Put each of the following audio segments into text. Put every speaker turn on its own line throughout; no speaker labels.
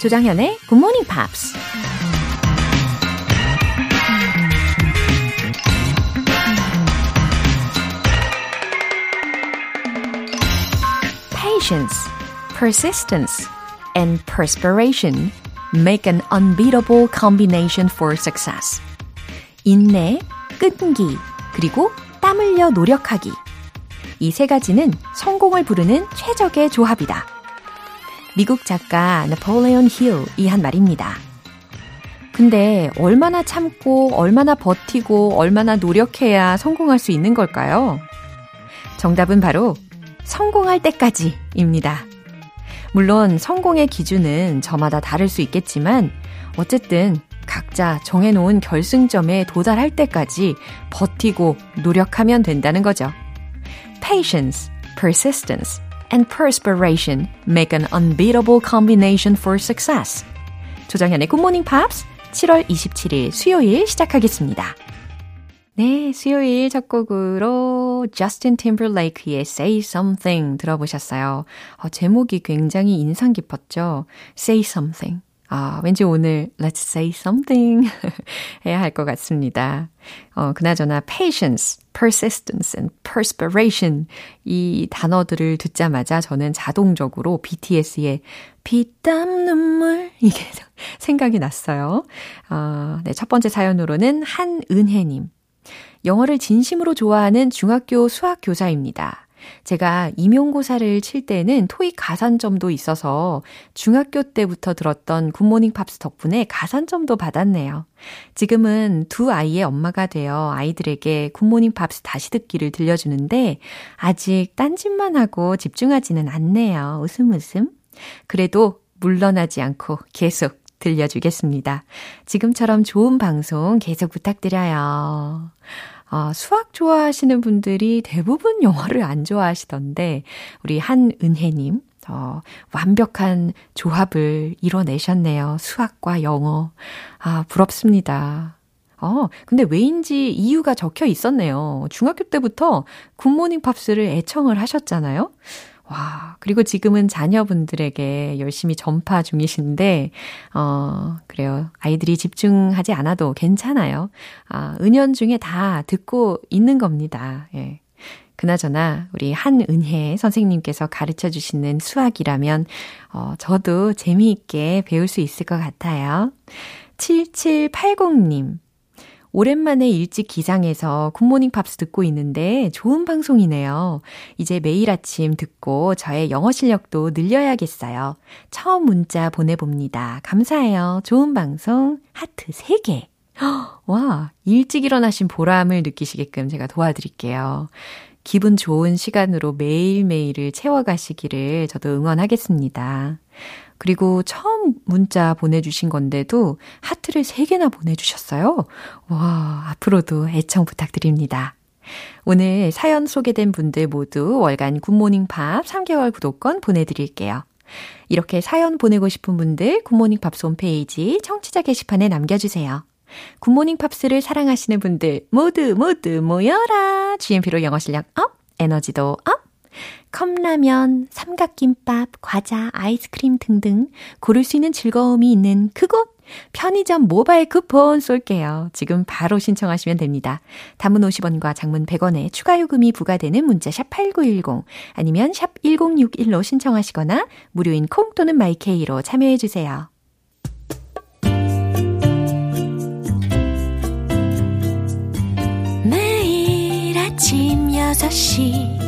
조장현의 Good Morning Pops. Patience, persistence, and perspiration make an unbeatable combination for success. 인내, 끈기, 그리고 땀 흘려 노력하기. 이 세 가지는 성공을 부르는 최적의 조합이다. 미국 작가 나폴레온 힐이 한 말입니다. 근데 얼마나 참고, 얼마나 버티고, 얼마나 노력해야 성공할 수 있는 걸까요? 정답은 바로 성공할 때까지입니다. 물론 성공의 기준은 저마다 다를 수 있겠지만 어쨌든 각자 정해놓은 결승점에 도달할 때까지 버티고 노력하면 된다는 거죠. Patience, persistence, and perspiration make an unbeatable combination for success. 조정현의 Morning Pops 7월 27일 수요일 시작하겠습니다. 네, 수요일 첫 곡으로 Justin Timberlake의 Say Something 들어보셨어요. 어, 제목이 굉장히 인상 깊었죠. Say Something. 아, 왠지 오늘 Let's say something 해야 할 것 같습니다. 어, 그나저나 patience, persistence and perspiration 이 단어들을 듣자마자 저는 자동적으로 BTS의 피땀 눈물 이게 생각이 났어요. 어, 네, 첫 번째 사연으로는 한은혜님. 영어를 진심으로 좋아하는 중학교 수학 교사입니다. 제가 임용고사를 칠 때는 토익 가산점도 있어서 중학교 때부터 들었던 굿모닝 팝스 덕분에 가산점도 받았네요. 지금은 두 아이의 엄마가 되어 아이들에게 굿모닝 팝스 다시 듣기를 들려주는데 아직 딴짓만 하고 집중하지는 않네요. 웃음 웃음. 그래도 물러나지 않고 계속 들려주겠습니다. 지금처럼 좋은 방송 계속 부탁드려요. 아, 수학 좋아하시는 분들이 대부분 영어를 안 좋아하시던데, 우리 한은혜님, 어, 완벽한 조합을 이뤄내셨네요. 수학과 영어. 아, 부럽습니다. 어, 근데 왜인지 이유가 적혀 있었네요. 중학교 때부터 굿모닝 팝스를 애청을 하셨잖아요. 와, 그리고 지금은 자녀분들에게 열심히 전파 중이신데, 어, 그래요. 아이들이 집중하지 않아도 괜찮아요. 아, 은연 중에 다 듣고 있는 겁니다. 예. 그나저나, 우리 한은혜 선생님께서 가르쳐 주시는 수학이라면, 어, 저도 재미있게 배울 수 있을 것 같아요. 7780님. 오랜만에 일찍 기상해서 굿모닝 팝스 듣고 있는데 좋은 방송이네요. 이제 매일 아침 듣고 저의 영어 실력도 늘려야겠어요. 처음 문자 보내봅니다. 감사해요. 좋은 방송 하트 3개. 와, 일찍 일어나신 보람을 느끼시게끔 제가 도와드릴게요. 기분 좋은 시간으로 매일매일을 채워가시기를 저도 응원하겠습니다. 그리고 처음 문자 보내주신 건데도 하트를 3개나 보내주셨어요. 와, 앞으로도 애청 부탁드립니다. 오늘 사연 소개된 분들 모두 월간 굿모닝 팝스 3개월 구독권 보내드릴게요. 이렇게 사연 보내고 싶은 분들 굿모닝 팝스 홈페이지 청취자 게시판에 남겨주세요. 굿모닝 팝스를 사랑하시는 분들 모두 모두 모여라. GMP로 영어 실력 up, 에너지도 up. 컵라면, 삼각김밥, 과자, 아이스크림 등등 고를 수 있는 즐거움이 있는 그곳 편의점 모바일 쿠폰 쏠게요. 지금 바로 신청하시면 됩니다. 단문 50원과 장문 100원에 추가 요금이 부과되는 문자 샵 8910 아니면 샵 1061로 신청하시거나 무료인 콩 또는 마이케이로 참여해 주세요. 아침 6시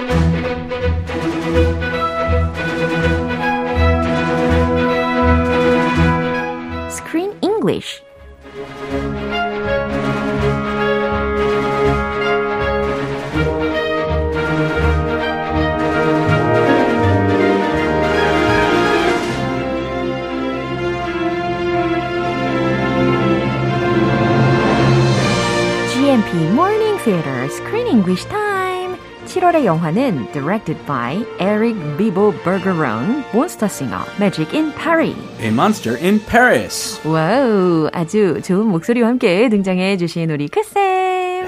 11월의 영화는 directed by Eric Bibo Bergeron, Monster Singer Magic in Paris.
A Monster in Paris.
Wow, 아주 좋은 목소리와 함께 등장해 주신 우리 크쌤.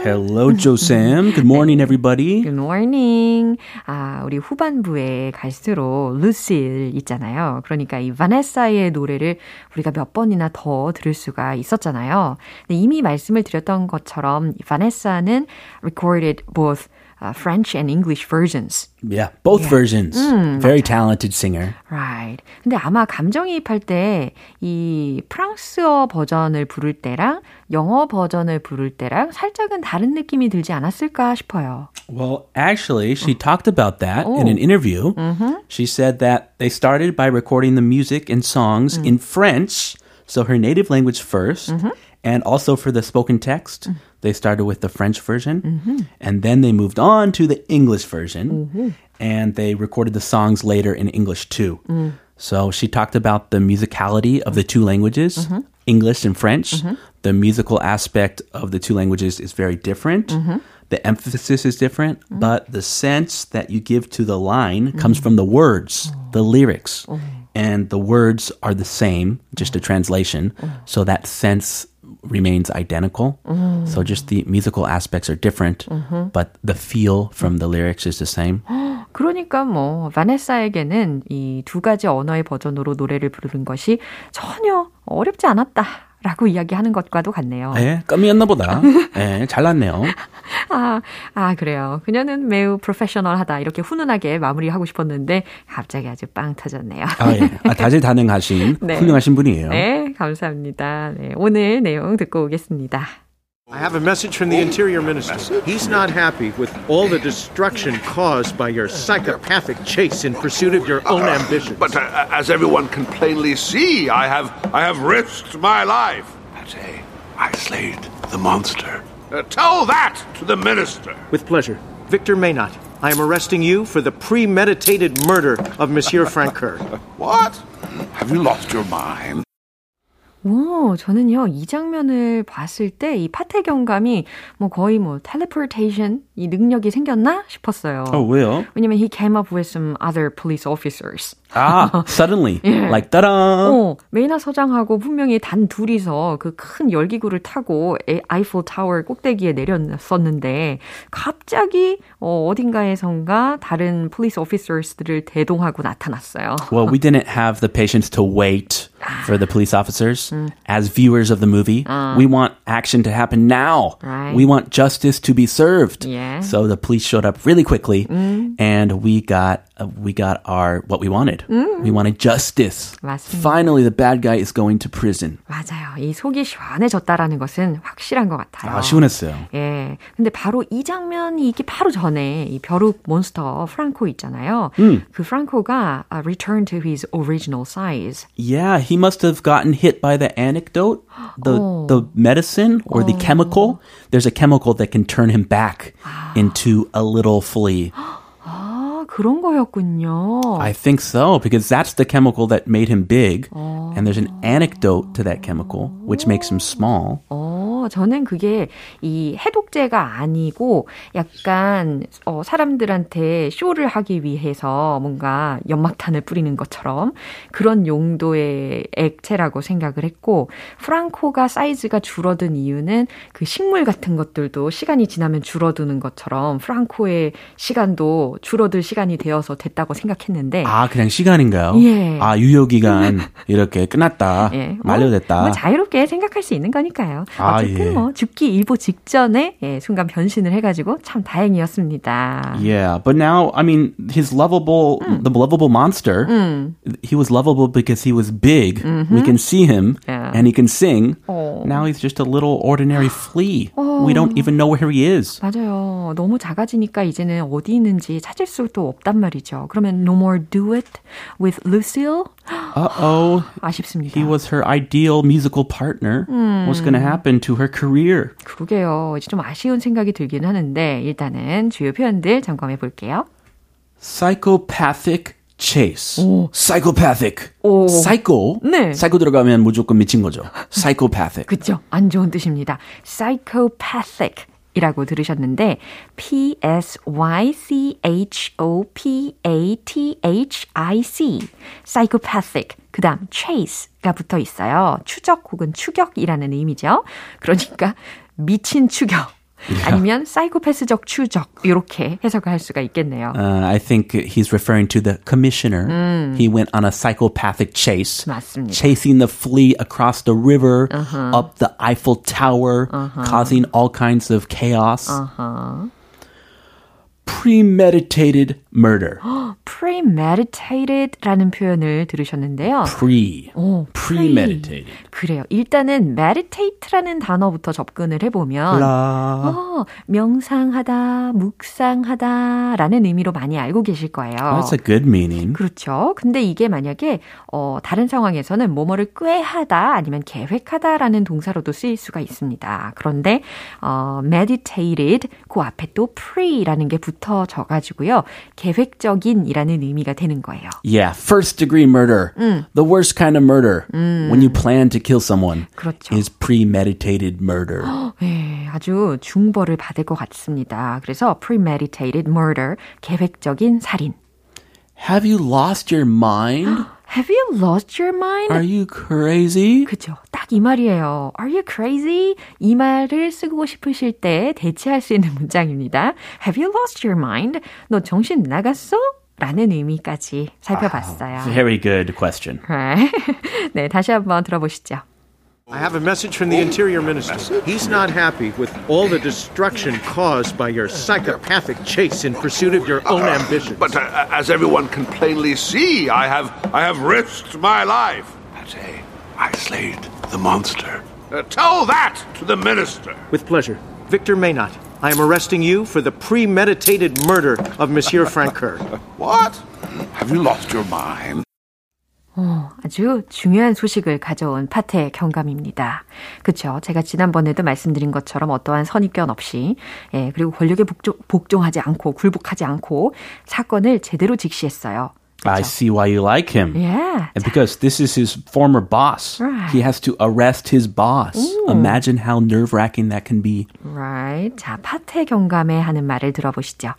Hello, 조쌤. Good morning, everybody.
Good morning. 아, 우리 후반부에 갈수록 루실 있잖아요. 그러니까 이 바네사의 노래를 우리가 몇 번이나 더 들을 수가 있었잖아요. 근데 이미 말씀을 드렸던 것처럼 바네사는 recorded both uh, French and English versions.
Yeah, both
Yeah.
versions.
음,
Very talented singer.
Right. 근데 아마 감정이입할 때 이 프랑스어 버전을 부를 때랑 영어 버전을 부를 때랑 살짝은 다른 느낌이 들지 않았을까 싶어요.
Well, actually, she talked about that
Oh.
in an interview. She said that they started by recording the music and songs in French, so her native language 1st and also for the spoken text, they started with the French version, mm-hmm. and then they moved on to the English version, mm-hmm. and they recorded the songs later in English too. Mm. So she talked about the musicality of the two languages, mm-hmm. English and French. The musical aspect of the two languages is very different. The emphasis is different, but the sense that you give to the line comes from the words, the oh. lyrics. Oh. And the words are the same, just a oh. translation. So that sense remains identical. So just the musical aspects are different, but the feel from the lyrics is the same.
그러니까 뭐 바네사에게는 이 두 가지 언어의 버전으로 노래를 부르는 것이 전혀 어렵지 않았다 라고 이야기하는 것과도 같네요.
예, 껌이었나 보다. 예, 잘났네요.
아, 아 그래요. 그녀는 매우 프로페셔널하다 이렇게 훈훈하게 마무리하고 싶었는데 갑자기 아주 빵 터졌네요.
아, 예. 아, 다재다능하신
네.
훌륭하신 분이에요.
네, 감사합니다. 네, 오늘 내용 듣고 오겠습니다.
I have a message from the Interior Minister. He's not happy with all the destruction caused by your psychopathic chase in pursuit of your own ambitions.
But uh, as everyone can plainly see, I have I have risked my life. Pate, I slayed the monster. Uh, tell that to the minister.
With pleasure. Victor Maynot, I am arresting you for the premeditated murder of Monsieur Francoeur.
What? Have you lost your mind?
오, 저는요, 이 장면을 봤을 때 이 파테 경감이 뭐 거의 뭐 teleportation 이 능력이 생겼나 싶었어요.
어, 왜요?
왜냐면 he came up with some other police officers.
아, suddenly.
예.
Like, 따란.
어, 메이나 서장하고 분명히 단 둘이서 그 큰 열기구를 타고 에- 아이플 타워 꼭대기에 내렸었는데 갑자기 어, 어딘가에선가 다른 police officers들을 대동하고 나타났어요.
Well, we didn't have the patience to wait for the police officers.
Mm.
As viewers of the movie, we want action to happen now.
Uh. Right.
We want justice to be served.
Yeah. Mm.
So the police showed up really quickly, and we got uh, we got our what we wanted. We wanted justice.
Mm. 맞습니다.
Finally, the bad guy is going to prison.
맞아요. 이 속이 시원해졌다라는 것은 확실한 것 같아요.
아, 시원했어요.
예. 근데 바로 이 장면이 있기 바로 전에 이 벼룩 몬스터 프랑코 있잖아요. 그 프랑코가 uh, return to his original size.
Yeah, he must have gotten hit by the anecdote, the
Oh.
the medicine or the chemical. There's a chemical that can turn him back into a little flea.
아, 그런 거였군요.
I think so because that's the chemical that made him big, and there's an anecdote to that chemical which makes him small.
어, 저는 그게 이 해독 제가 아니고 약간 어, 사람들한테 쇼를 하기 위해서 뭔가 연막탄을 뿌리는 것처럼 그런 용도의 액체라고 생각을 했고 프랑코가 사이즈가 줄어든 이유는 그 식물 같은 것들도 시간이 지나면 줄어드는 것처럼 프랑코의 시간도 줄어들 시간이 되어서 됐다고 생각했는데
아, 그냥 시간인가요?
예.
아, 유효 기간 이렇게 끝났다.
예, 뭐,
만료됐다.
뭐 자유롭게 생각할 수 있는 거니까요.
아,
어쨌든
예.
뭐 죽기 일보 직전에 예, 순간 변신을 해가지고 참 다행이었습니다.
Yeah, but now I mean his lovable the lovable monster. He was lovable because he was big. We can see him
Yeah.
and he can sing.
Oh.
Now he's just a little ordinary flea. We don't even know where he is.
맞아요. 너무 작아지니까 이제는 어디 있는지 찾을 수도 없단 말이죠. 그러면 No More Do It with Lucille?
Uh-oh.
아쉽습니다.
He was her ideal musical partner. What's going to happen to her career?
그러게요. 이제 좀 아쉬운 생각이 들긴 하는데 일단은 주요 표현들 점검해 볼게요.
Psychopathic chase. Psychopathic.
오.
Psycho.
네.
Psycho 들어가면 무조건 미친 거죠. Psychopathic.
그죠? 안 좋은 뜻입니다. psychopathic. 이라고 들으셨는데 P-S-Y-C-H-O-P-A-T-H-I-C psychopathic 그 다음 chase가 붙어 있어요. 추적 혹은 추격이라는 의미죠. 그러니까 미친 추격. 아니면 사이코패스적 추적 이렇게 해석을 할 수가 있겠네요.
Uh, I think he's referring to the commissioner. 음. He went on a psychopathic chase,
맞습니다.
chasing the flea across the river, uh-huh. up the Eiffel Tower, uh-huh. causing all kinds of chaos. Uh-huh. Premeditated murder.
premeditated라는 표현을 들으셨는데요.
pre. 오, premeditated.
그래요. 일단은 meditate라는 단어부터 접근을 해보면 어, 명상하다, 묵상하다라는 의미로 많이 알고 계실 거예요.
That's a good meaning.
그렇죠. 근데 이게 만약에 어, 다른 상황에서는 뭐뭐를 꾀하다 아니면 계획하다라는 동사로도 쓰일 수가 있습니다. 그런데 어, meditated 그 앞에 또 pre라는 게 붙어져 가지고요. 계획적인이라는 의미가 되는 거예요.
Yeah, first degree murder. 음. The worst kind of murder. 음. When you plan to kill someone
그렇죠.
is premeditated murder.
네, 아주 중벌을 받을 것 같습니다. 그래서 premeditated murder, 계획적인 살인.
Have you lost your mind?
Have you lost your mind?
Are you crazy?
그죠. 딱 이 말이에요. Are you crazy? 이 말을 쓰고 싶으실 때 대체할 수 있는 문장입니다. Have you lost your mind? 너 정신 나갔어? 라는 의미까지 살펴봤어요.
Wow, very good question.
네, 다시 한번 들어보시죠.
I have a message from the Interior Minister. He's not happy with all the destruction caused by your psychopathic chase in pursuit of your own uh, ambitions.
But uh, as everyone can plainly see, I have I have risked my life. Pate, I slayed the monster. Uh, tell that to the minister.
With pleasure. Victor Maynot, I am arresting you for the premeditated murder of Monsieur Francoeur.
what? Have you lost your mind?
어, 아주 중요한 소식을 가져온 파테 경감입니다. 그쵸. 제가 지난번에도 말씀드린 것처럼 어떠한 선입견 없이, 예, 그리고 권력에 복종, 복종 하지 않고, 굴복하지 않고, 사건을 제대로 직시했어요. 그쵸?
I see why you like him.
Yeah.
And because this is his former boss. Right. He has to arrest his boss. 오. Imagine how nerve-wracking that can be.
Right. 자, 파테 경감에 하는 말을 들어보시죠.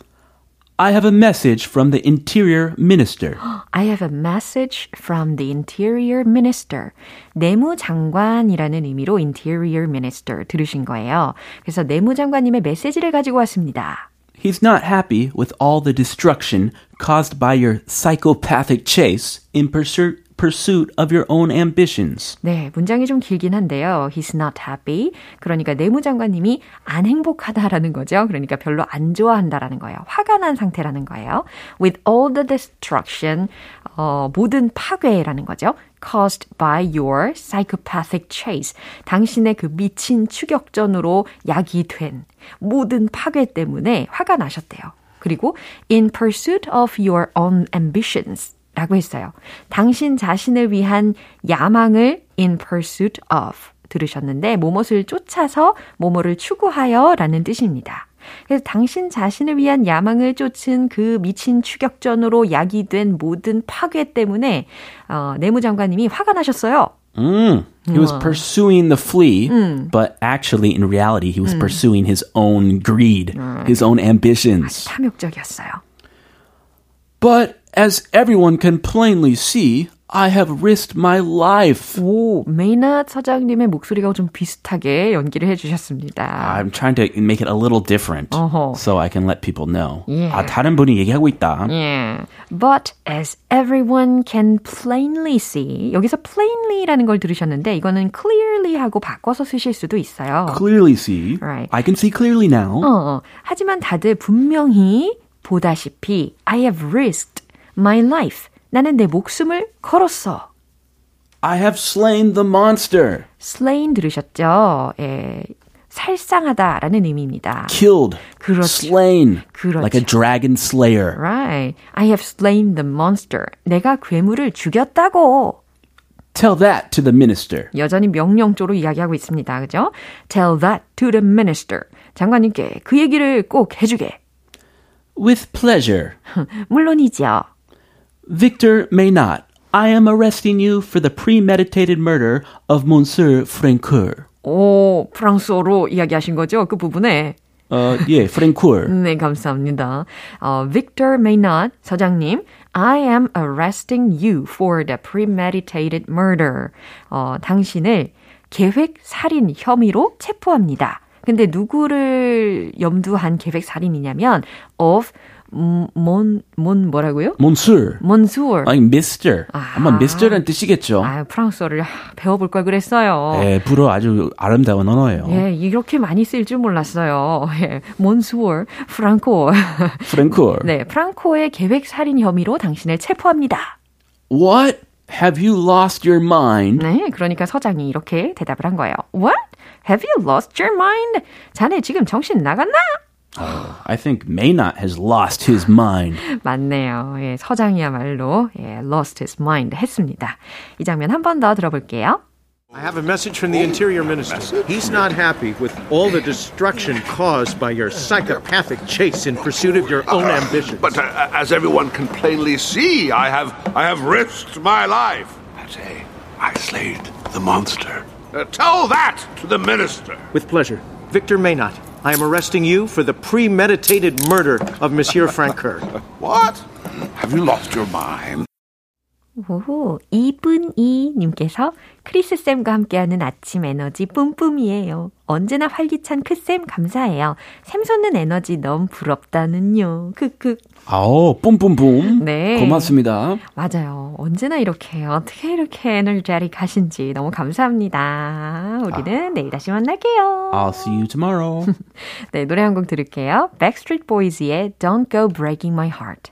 I have a message from the interior minister.
I have a message from the interior minister. 내무장관이라는 의미로 interior minister 들으신 거예요. 그래서 내무장관님의 메시지를 가지고 왔습니다.
He's not happy with all the destruction caused by your psychopathic chase in pursuit pursuit of your own ambitions.
네, 문장이 좀 길긴 한데요. He's not happy. 그러니까 내무장관님이 안 행복하다라는 거죠. 그러니까 별로 안 좋아한다라는 거예요. 화가 난 상태라는 거예요. With all the destruction, 어, 모든 파괴라는 거죠. caused by your psychopathic chase. 당신의 그 미친 추격전으로 야기된 모든 파괴 때문에 화가 나셨대요. 그리고 in pursuit of your own ambitions. 라고 했어요. 당신 자신을 위한 야망을 in pursuit of 들으셨는데 뭐뭇을 쫓아서 뭐뭐를 추구하여 라는 뜻입니다. 그래서 당신 자신을 위한 야망을 쫓은 그 미친 추격전으로 야기된 모든 파괴 때문에 어, 내무장관님이 화가 나셨어요.
Mm. He was pursuing the flea, 음. but actually, in reality, he was 음. pursuing his own greed, 음. his own ambitions.
탐욕적이었어요.
But as everyone can plainly see, I have risked my life.
오, 메이나 사장님의 목소리가 좀 비슷하게 연기를 해주셨습니다.
I'm trying to make it a little different,
uh-huh.
so I can let people know.
Yeah.
아, 다른 분이 얘기하고 있다.
Yeah. But as everyone can plainly see, 여기서 plainly라는 걸 들으셨는데 이거는 clearly 하고 바꿔서 쓰실 수도 있어요.
Clearly see.
Right.
I can see clearly now.
어, 하지만 다들 분명히 보다시피 I have risked my life. 나는 내 목숨을 걸었어.
I have slain the monster.
slain 들으셨죠? 예. 살상하다라는 의미입니다.
Killed,
그렇죠.
slain,
그렇죠.
like a dragon slayer.
Right. I have slain the monster. 내가 괴물을 죽였다고.
Tell that to the minister.
여전히 명령조로 이야기하고 있습니다. 그죠? Tell that to the minister. 장관님께 그 얘기를 꼭 해주게.
With pleasure.
물론이죠.
Victor Maynot, I am arresting you for the premeditated murder of Monsieur Francoeur.
오, 프랑스어로 이야기하신 거죠? 그 부분에.
어, 예, 프랭쿨.
네, 감사합니다. 어, Victor Maynard 서장님, I am arresting you for the premeditated murder. 어, 당신을 계획 살인 혐의로 체포합니다. 근데 누구를 염두한 계획 살인이냐면 of 몬, 몬 뭐라고요?
몬술.
몬술.
아니, 미스터. 아, 아마 미스터라는 뜻이겠죠.
아, 프랑스어를 배워볼 걸 그랬어요.
예, 불어 아주 아름다운 언어예요.
예, 이렇게 많이 쓸 줄 몰랐어요. 예, 몬수얼, 프랑코.
프랑코.
네, 프랑코의 계획 살인 혐의로 당신을 체포합니다.
What? Have you lost your mind?
네, 그러니까 서장이 이렇게 대답을 한 거예요. What? Have you lost your mind? 자네 지금 정신 나갔나?
Oh, I think Maynard has lost his mind.
맞네요. 예, 서장이야말로 예, lost his mind 했습니다. 이 장면 한 번 더 들어볼게요.
I have a message from the Interior Minister. He's not happy with all the destruction caused by your psychopathic chase in pursuit of your own ambitions.
But uh, as everyone can plainly see, I have I have risked my life. Pate, I slayed the monster. Uh, tell that to the minister.
With pleasure. Victor Maynot, I am arresting you for the premeditated murder of Monsieur Francoeur.
What? Have you lost your mind?
오, 이분이 님께서 크리스쌤과 함께하는 아침 에너지 뿜뿜이에요. 언제나 활기찬 크쌤 감사해요. 샘솟는 에너지 너무 부럽다는요. 크크.
아오, 뿜뿜뿜.
네.
고맙습니다.
맞아요. 언제나 이렇게, 어떻게 이렇게 에너지틱 하신지 너무 감사합니다. 우리는 아. 내일 다시 만날게요.
I'll see you tomorrow.
네, 노래 한 곡 들을게요. Backstreet Boys의 Don't Go Breaking My Heart.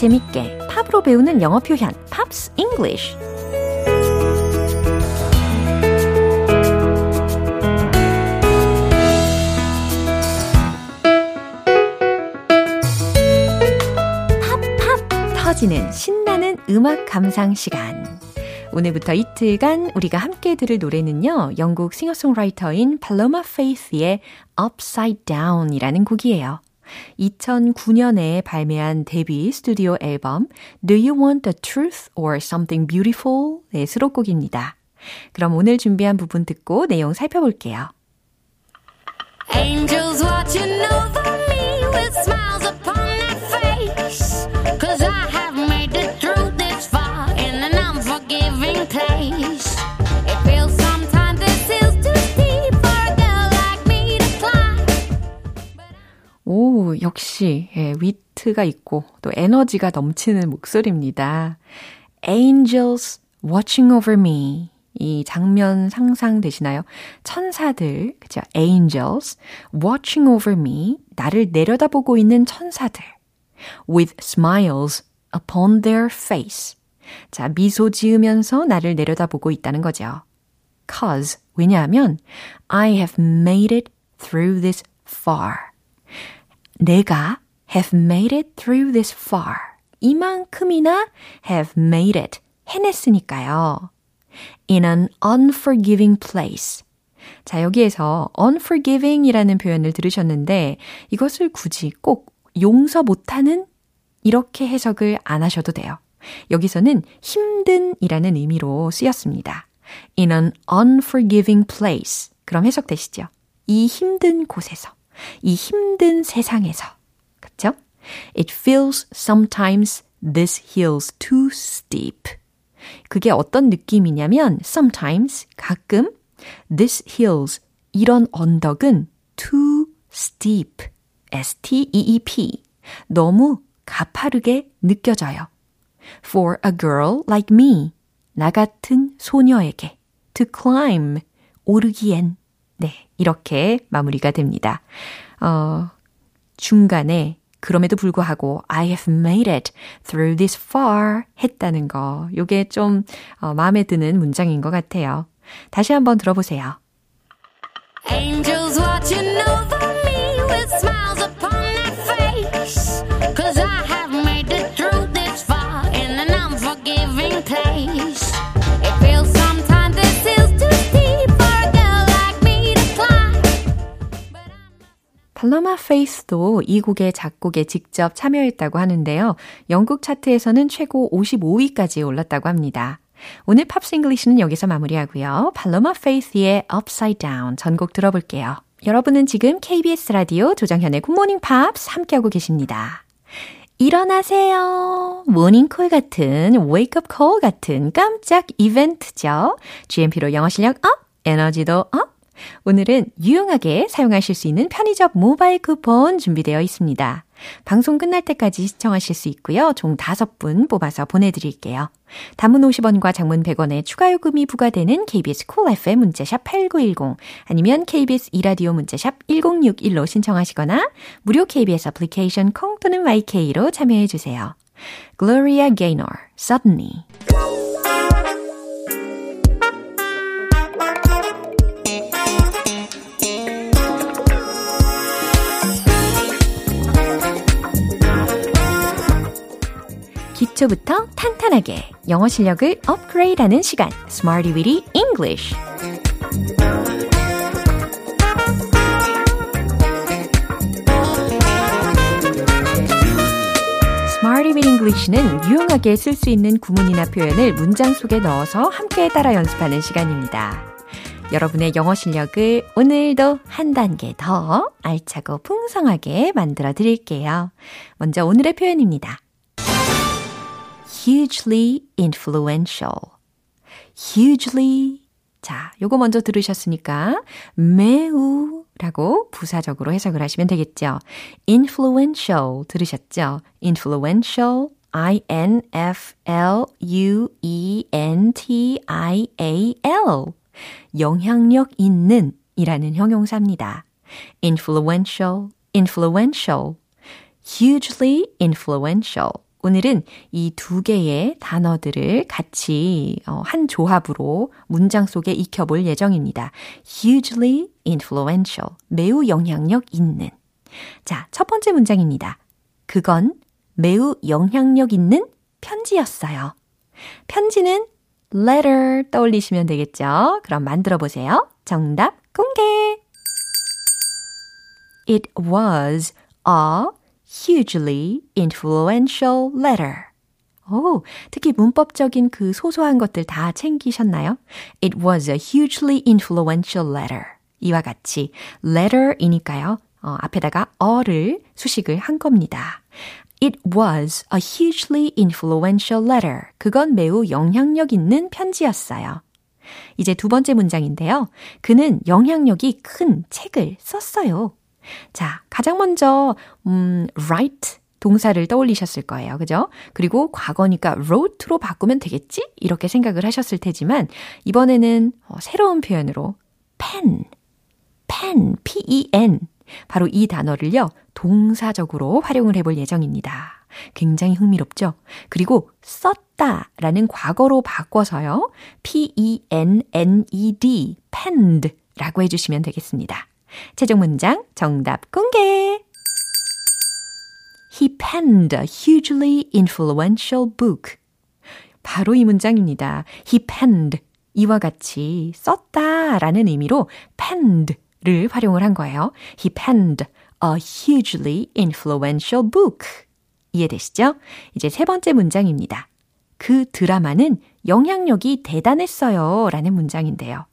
재밌게 팝으로 배우는 영어 표현 Pops English 팝팝 터지는 신나는 음악 감상 시간 오늘부터 이틀간 우리가 함께 들을 노래는요. 영국 싱어송라이터인 팔로마 페이스의 Upside Down이라는 곡이에요. 2009년에 발매한 데뷔 스튜디오 앨범 Do You Want the Truth or Something Beautiful의 수록곡입니다. 그럼 오늘 준비한 부분 듣고 내용 살펴볼게요. Angels watching over me with smiles 오, 역시 예, 위트가 있고 또 에너지가 넘치는 목소리입니다. Angels watching over me. 이 장면 상상되시나요? 천사들, 그죠? Angels watching over me. 나를 내려다보고 있는 천사들. With smiles upon their face. 자, 미소 지으면서 나를 내려다보고 있다는 거죠. Cause, 왜냐하면 I have made it through this far. 내가 have made it through this far. 이만큼이나 have made it. 해냈으니까요. In an unforgiving place. 자, 여기에서 unforgiving 이라는 표현을 들으셨는데 이것을 굳이 꼭 용서 못하는 이렇게 해석을 안 하셔도 돼요. 여기서는 힘든 이라는 의미로 쓰였습니다. In an unforgiving place. 그럼 해석되시죠? 이 힘든 곳에서. 이 힘든 세상에서. 그쵸? It feels sometimes this hill's too steep. 그게 어떤 느낌이냐면 sometimes 가끔 this hills 이런 언덕은 too steep. S-T-E-E-P. 너무 가파르게 느껴져요. For a girl like me. 나 같은 소녀에게. To climb. 오르기엔. 네, 이렇게 마무리가 됩니다. 어, 중간에 그럼에도 불구하고 I have made it through this far 했다는 거. 요게 좀 어, 마음에 드는 문장인 것 같아요. 다시 한번 들어보세요. Angels watching over 팔로마 페이스도 이 곡의 작곡에 직접 참여했다고 하는데요. 영국 차트에서는 최고 55위까지 올랐다고 합니다. 오늘 Pops English는 여기서 마무리하고요. 팔로마 페이스의 Upside Down 전곡 들어볼게요. 여러분은 지금 KBS 라디오 조정현의 굿모닝 팝스 함께하고 계십니다. 일어나세요. 모닝콜 같은, wake-up call 같은 깜짝 이벤트죠. GMP로 영어 실력 up, 에너지도 up. 오늘은 유용하게 사용하실 수 있는 편의점 모바일 쿠폰 준비되어 있습니다. 방송 끝날 때까지 시청하실 수 있고요. 총 5분 뽑아서 보내드릴게요. 단문 50원과 장문 100원의 추가 요금이 부과되는 KBS Cool FM 문자샵 8910 아니면 KBS 2라디오 문자샵 1061로 신청하시거나 무료 KBS 애플리케이션 콩 또는 my K로 참여해 주세요. Gloria Gaynor, Suddenly 기초부터 탄탄하게 영어 실력을 업그레이드하는 시간 Smarty Weedy English Weedy English는 유용하게 쓸 수 있는 구문이나 표현을 문장 속에 넣어서 함께 따라 연습하는 시간입니다. 여러분의 영어 실력을 오늘도 한 단계 더 알차고 풍성하게 만들어 드릴게요. 먼저 오늘의 표현입니다. Hugely influential. hugely. 자, 요거 먼저 들으셨으니까 매우 라고 부사적으로 해석을 하시면 되겠죠. influential 들으셨죠? influential I-N-F-L-U-E-N-T-I-A-L 영향력 있는 이라는 형용사입니다. influential, influential, hugely influential 오늘은 이 두 개의 단어들을 같이 한 조합으로 문장 속에 익혀볼 예정입니다. hugely influential. 매우 영향력 있는. 자, 첫 번째 문장입니다. 그건 매우 영향력 있는 편지였어요. 편지는 letter 떠올리시면 되겠죠? 그럼 만들어 보세요. 정답 공개! It was a hugely influential letter. 오, 특히 문법적인 그 소소한 것들 다 챙기셨나요? It was a hugely influential letter. 이와 같이 letter이니까요. 어, 앞에다가 어를 수식을 한 겁니다. It was a hugely influential letter. 그건 매우 영향력 있는 편지였어요. 이제 두 번째 문장인데요. 그는 영향력이 큰 책을 썼어요. 자, 가장 먼저, 음, write 동사를 떠올리셨을 거예요. 그죠? 그리고 과거니까 wrote로 바꾸면 되겠지? 이렇게 생각을 하셨을 테지만, 이번에는 어, 새로운 표현으로 pen, pen, p-e-n. 바로 이 단어를요, 동사적으로 활용을 해볼 예정입니다. 굉장히 흥미롭죠? 그리고 썼다 라는 과거로 바꿔서요, p-e-n-n-e-d, penned 라고 해주시면 되겠습니다. 최종 문장 정답 공개! He penned a hugely influential book. 바로 이 문장입니다. He penned. 이와 같이 썼다 라는 의미로 penned를 활용을 한 거예요. He penned a hugely influential book. 이해되시죠? 이제 세 번째 문장입니다. 그 드라마는 영향력이 대단했어요. 라는 문장인데요.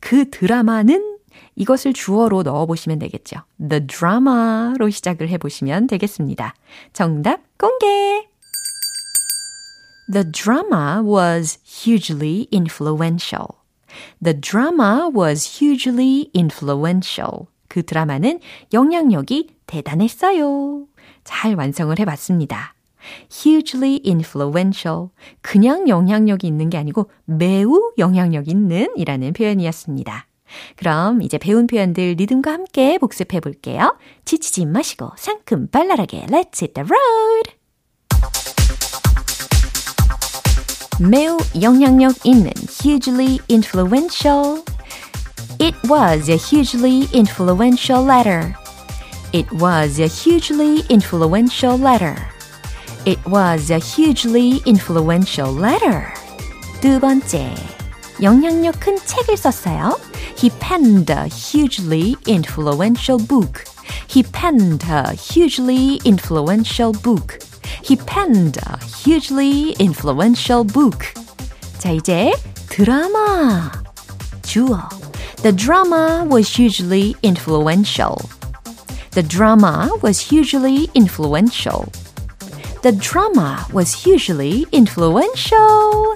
그 드라마는 이것을 주어로 넣어보시면 되겠죠. The drama로 시작을 해보시면 되겠습니다. 정답 공개! The drama was hugely influential. The drama was hugely influential. 그 드라마는 영향력이 대단했어요. 잘 완성을 해봤습니다. hugely influential. 그냥 영향력이 있는 게 아니고 매우 영향력 있는 이라는 표현이었습니다. 그럼 이제 배운 표현들 리듬과 함께 복습해 볼게요. 지치지 마시고 상큼 발랄하게 Let's hit the road! 매우 영향력 있는 hugely influential It was a hugely influential letter. It was a hugely influential letter. It was a hugely influential letter. 두 번째, 영향력 큰 책을 썼어요. He penned a hugely influential book. He penned a hugely influential book. He penned a hugely influential book. 자, 이제 드라마. 주어. The drama was hugely influential. The drama was hugely influential. The drama was hugely influential.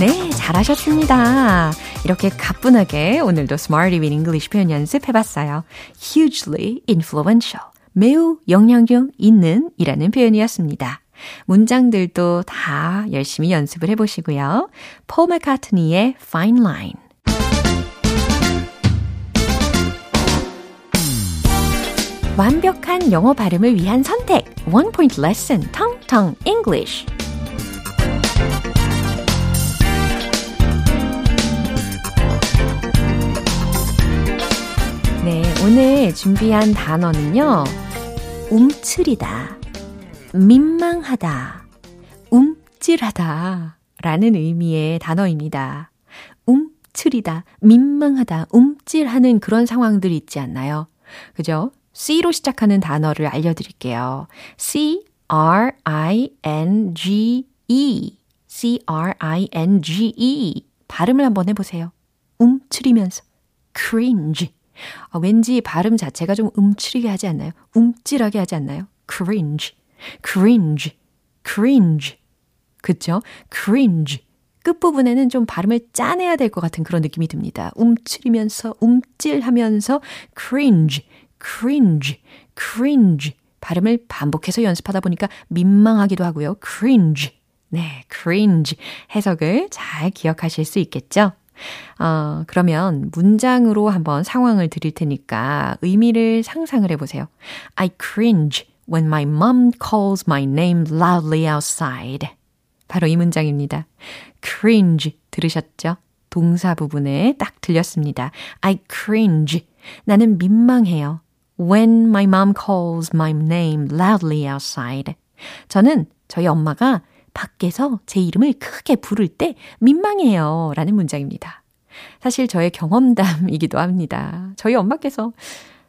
네, 잘하셨습니다. 이렇게 가뿐하게 오늘도 Smarty with English 표현 연습해봤어요. hugely influential. 매우 영향력 있는 이라는 표현이었습니다. 문장들도 다 열심히 연습을 해보시고요. 폴 맥카트니의 Fine Line. 완벽한 영어 발음을 위한 선택. One Point Lesson, Tong Tong English. 오늘 준비한 단어는요. 움츠리다, 민망하다, 움찔하다 라는 의미의 단어입니다. 움츠리다, 민망하다, 움찔하는 그런 상황들 있지 않나요? 그죠? C로 시작하는 단어를 알려드릴게요. C, R, I, N, G, E. C, R, I, N, G, E. 발음을 한번 해보세요. 움츠리면서. cringe. 아, 왠지 발음 자체가 좀 움츠리게 하지 않나요? 움찔하게 하지 않나요? cringe, cringe, cringe. 그쵸? cringe. 끝부분에는 좀 발음을 짜내야 될 것 같은 그런 느낌이 듭니다. 움츠리면서, 움찔하면서 cringe, cringe, cringe. 발음을 반복해서 연습하다 보니까 민망하기도 하고요. cringe. 네, cringe. 해석을 잘 기억하실 수 있겠죠? 어, 그러면 문장으로 한번 상황을 드릴 테니까 의미를 상상을 해보세요. I cringe when my mom calls my name loudly outside. 바로 이 문장입니다. cringe 들으셨죠? 동사 부분에 딱 들렸습니다. I cringe. 나는 민망해요. When my mom calls my name loudly outside. 저는 저희 엄마가 밖에서 제 이름을 크게 부를 때 민망해요. 라는 문장입니다. 사실 저의 경험담이기도 합니다. 저희 엄마께서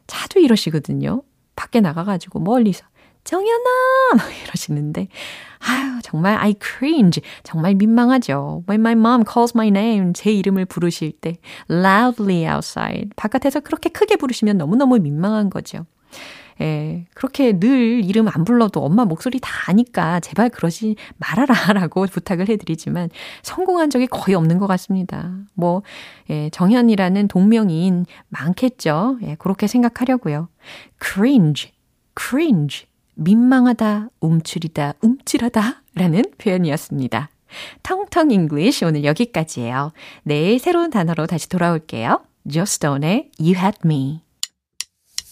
자주 이러시거든요. 밖에 나가가지고 멀리서 정연아! 이러시는데, 아유, 정말 I cringe. 정말 민망하죠. When my mom calls my name, 제 이름을 부르실 때, loudly outside. 바깥에서 그렇게 크게 부르시면 너무너무 민망한 거죠. 예, 그렇게 늘 이름 안 불러도 엄마 목소리 다 아니까 제발 그러지 말아라 라고 부탁을 해드리지만 성공한 적이 거의 없는 것 같습니다. 뭐, 예, 정현이라는 동명이인 많겠죠. 예, 그렇게 생각하려고요. cringe, cringe. 민망하다, 움츠리다, 움찔하다 라는 표현이었습니다. 텅텅 English 오늘 여기까지예요. 내일 새로운 단어로 다시 돌아올게요. 조스톤의 You Had Me.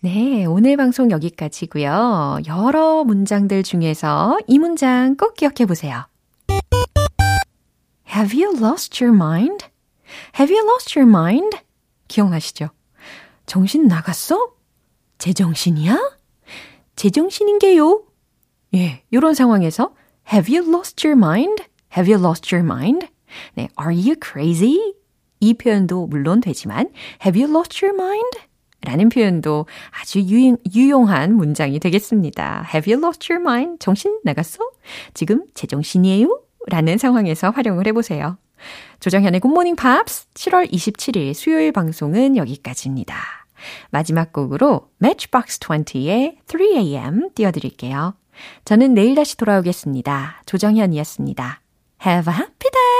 네, 오늘 방송 여기까지고요. 여러 문장들 중에서 이 문장 꼭 기억해 보세요. Have you lost your mind? Have you lost your mind? 기억나시죠? 정신 나갔어? 제정신이야? 제정신인 게요? 예, 이런 상황에서 Have you lost your mind? Have you lost your mind? 네, Are you crazy? 이 표현도 물론 되지만 Have you lost your mind? 라는 표현도 아주 유용, 유용한 문장이 되겠습니다. Have you lost your mind? 정신 나갔어? 지금 제정신이에요? 라는 상황에서 활용을 해보세요. 조정현의 굿모닝 팝스 7월 27일 수요일 방송은 여기까지입니다. 마지막 곡으로 Matchbox 20의 3am 띄워드릴게요. 저는 내일 다시 돌아오겠습니다. 조정현이었습니다. Have a happy day!